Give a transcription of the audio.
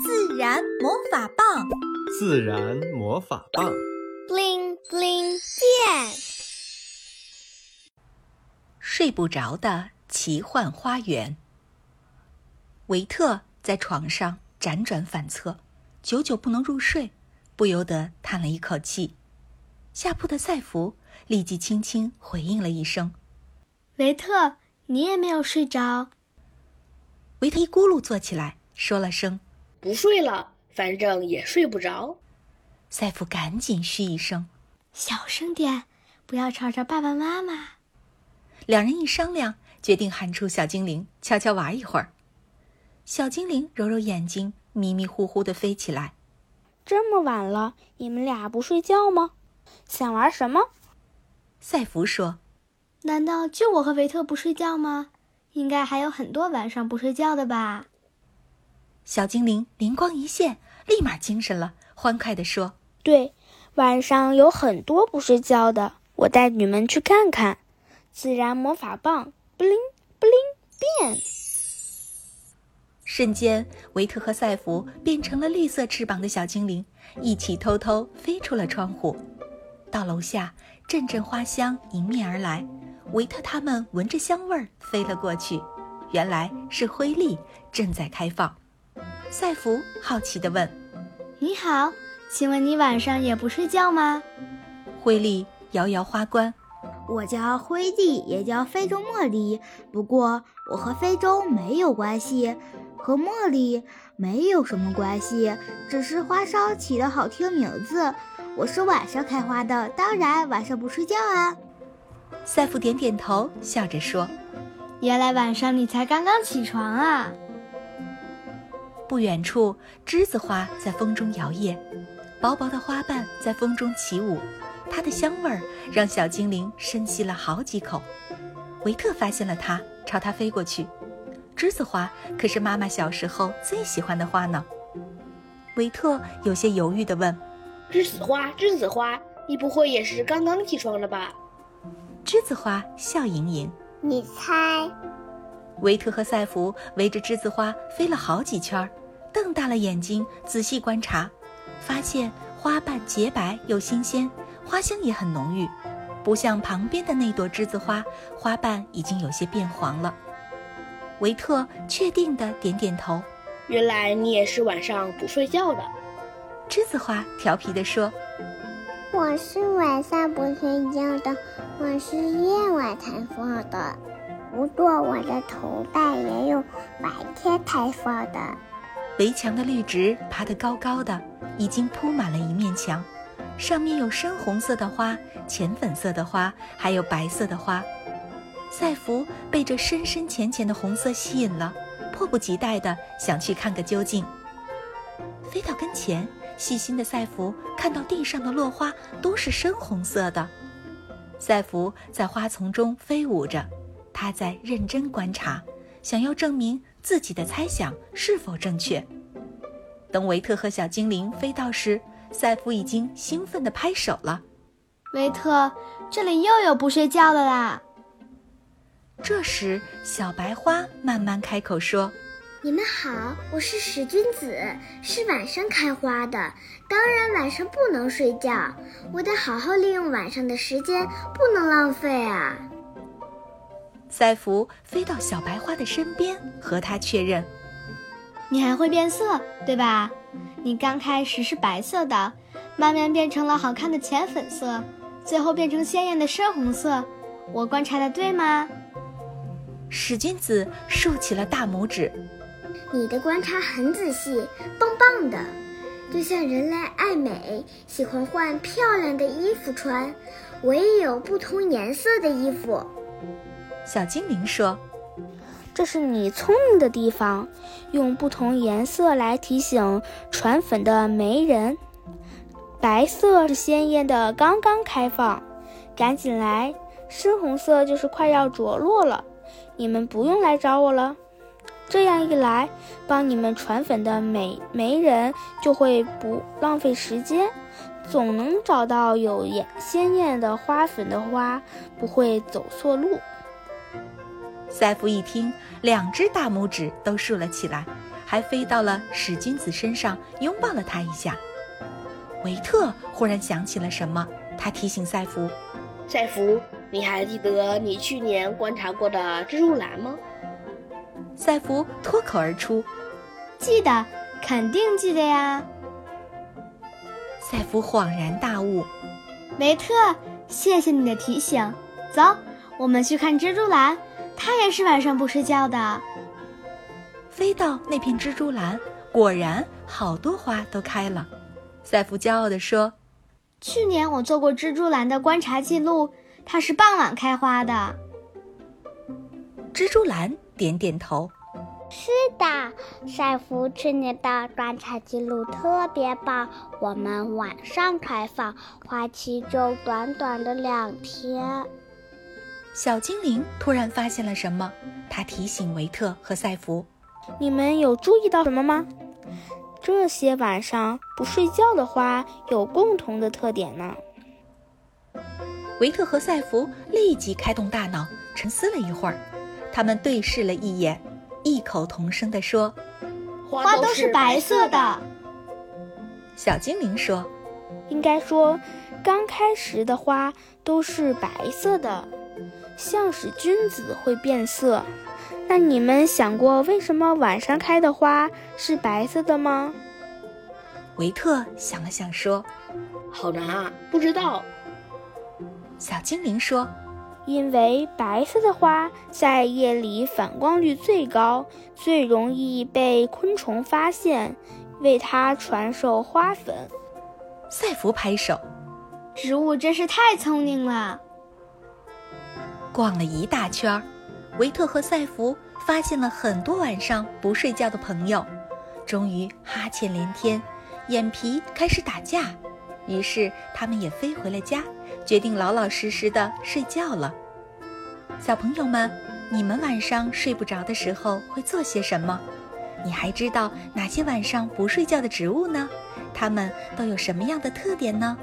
自然魔法棒，自然魔法棒，bling bling 变。睡不着的奇幻花园。维特在床上辗转反侧，久久不能入睡，不由得叹了一口气。下铺的赛弗立即轻轻回应了一声：“维特，你也没有睡着。”维特一咕噜坐起来，说了声：“不睡了，反正也睡不着。”赛弗赶紧嘘一声：“小声点，不要吵着爸爸妈妈。”两人一商量，决定喊出小精灵，悄悄玩一会儿。小精灵揉揉眼睛，迷迷糊糊的飞起来。这么晚了，你们俩不睡觉吗？想玩什么？赛弗说：“难道就我和维特不睡觉吗？应该还有很多晚上不睡觉的吧？”小精灵灵光一现，立马精神了，欢快地说：“对，晚上有很多不睡觉的，我带你们去看看。自然魔法棒，布灵布灵变！”瞬间，维特和赛弗变成了绿色翅膀的小精灵，一起偷偷飞出了窗户。到楼下，阵阵花香迎面而来。维特他们闻着香味儿飞了过去，原来是灰粒正在开放。赛弗好奇地问：“你好，请问你晚上也不睡觉吗？”灰丽摇摇花冠：“我叫灰粒，也叫非洲茉莉。不过我和非洲没有关系，和茉莉没有什么关系，只是花梢起的好听名字。”我是晚上开花的，当然晚上不睡觉啊。赛弗点点头，笑着说：“原来晚上你才刚刚起床啊。”不远处，栀子花在风中摇曳，薄薄的花瓣在风中起舞，它的香味儿让小精灵深吸了好几口。维特发现了它，朝它飞过去。栀子花可是妈妈小时候最喜欢的花呢。维特有些犹豫地问。栀子花，栀子花，你不会也是刚刚起床了吧？栀子花笑盈盈。你猜？维特和赛弗围着栀子花飞了好几圈，瞪大了眼睛仔细观察，发现花瓣洁白又新鲜，花香也很浓郁，不像旁边的那朵栀子花，花瓣已经有些变黄了。维特确定的点点头。原来你也是晚上不睡觉的。栀子花调皮地说：“我是晚上不睡觉的，我是夜晚才放的。不过我的头戴也有白天才放的。”围墙的绿植爬得高高的，已经铺满了一面墙，上面有深红色的花、浅粉色的花，还有白色的花。赛弗被这深深浅浅的红色吸引了，迫不及待地想去看个究竟。飞到跟前。细心的赛弗看到地上的落花都是深红色的，赛弗在花丛中飞舞着，他在认真观察，想要证明自己的猜想是否正确。等维特和小精灵飞到时，赛夫已经兴奋地拍手了。维特，这里又有不睡觉的啦！这时，小白花慢慢开口说。你们好，我是史君子，是晚上开花的，当然晚上不能睡觉，我得好好利用晚上的时间，不能浪费啊。赛弗飞到小白花的身边，和它确认：“你还会变色，对吧？你刚开始是白色的，慢慢变成了好看的浅粉色，最后变成鲜艳的深红色。我观察的对吗？”史君子竖起了大拇指。你的观察很仔细，棒棒的，就像人类爱美，喜欢换漂亮的衣服穿。我也有不同颜色的衣服。小精灵说：“这是你聪明的地方，用不同颜色来提醒传粉的媒人。白色是鲜艳的，刚刚开放，赶紧来；深红色就是快要着落了，你们不用来找我了。”这样一来，帮你们传粉的美媒人就会不浪费时间，总能找到有艳鲜艳的花粉的花，不会走错路。赛弗一听，两只大拇指都竖了起来，还飞到了史君子身上，拥抱了他一下。维特忽然想起了什么，他提醒赛弗：“赛弗，你还记得你去年观察过的蜘蛛兰吗？”赛弗脱口而出：“记得，肯定记得呀。”赛弗恍然大悟：“维特，谢谢你的提醒。走，我们去看蜘蛛兰，它也是晚上不睡觉的。”飞到那片蜘蛛兰，果然好多花都开了。赛弗骄傲地说：“去年我做过蜘蛛兰的观察记录，它是傍晚开花的。”蜘蛛兰点点头：“是的，赛弗去年的观察记录特别棒。我们晚上开放，花期就短短的两天。”小精灵突然发现了什么，他提醒维特和赛弗：“你们有注意到什么吗？”这些晚上不睡觉的花有共同的特点呢。维特和赛弗立即开动大脑，沉思了一会儿，他们对视了一眼，异口同声地说：“花都是白色的。”小精灵说：“应该说，刚开始的花都是白色的，像是君子会变色。”那你们想过为什么晚上开的花是白色的吗？维特想了想说：“好难啊，不知道。”小精灵说：“因为白色的花在夜里反光率最高，最容易被昆虫发现，为它传授花粉。”赛弗拍手：“植物真是太聪明了！”逛了一大圈儿。维特和赛弗发现了很多晚上不睡觉的朋友，终于哈欠连天，眼皮开始打架，于是他们也飞回了家，决定老老实实的睡觉了。小朋友们，你们晚上睡不着的时候会做些什么？你还知道哪些晚上不睡觉的植物呢？它们都有什么样的特点呢？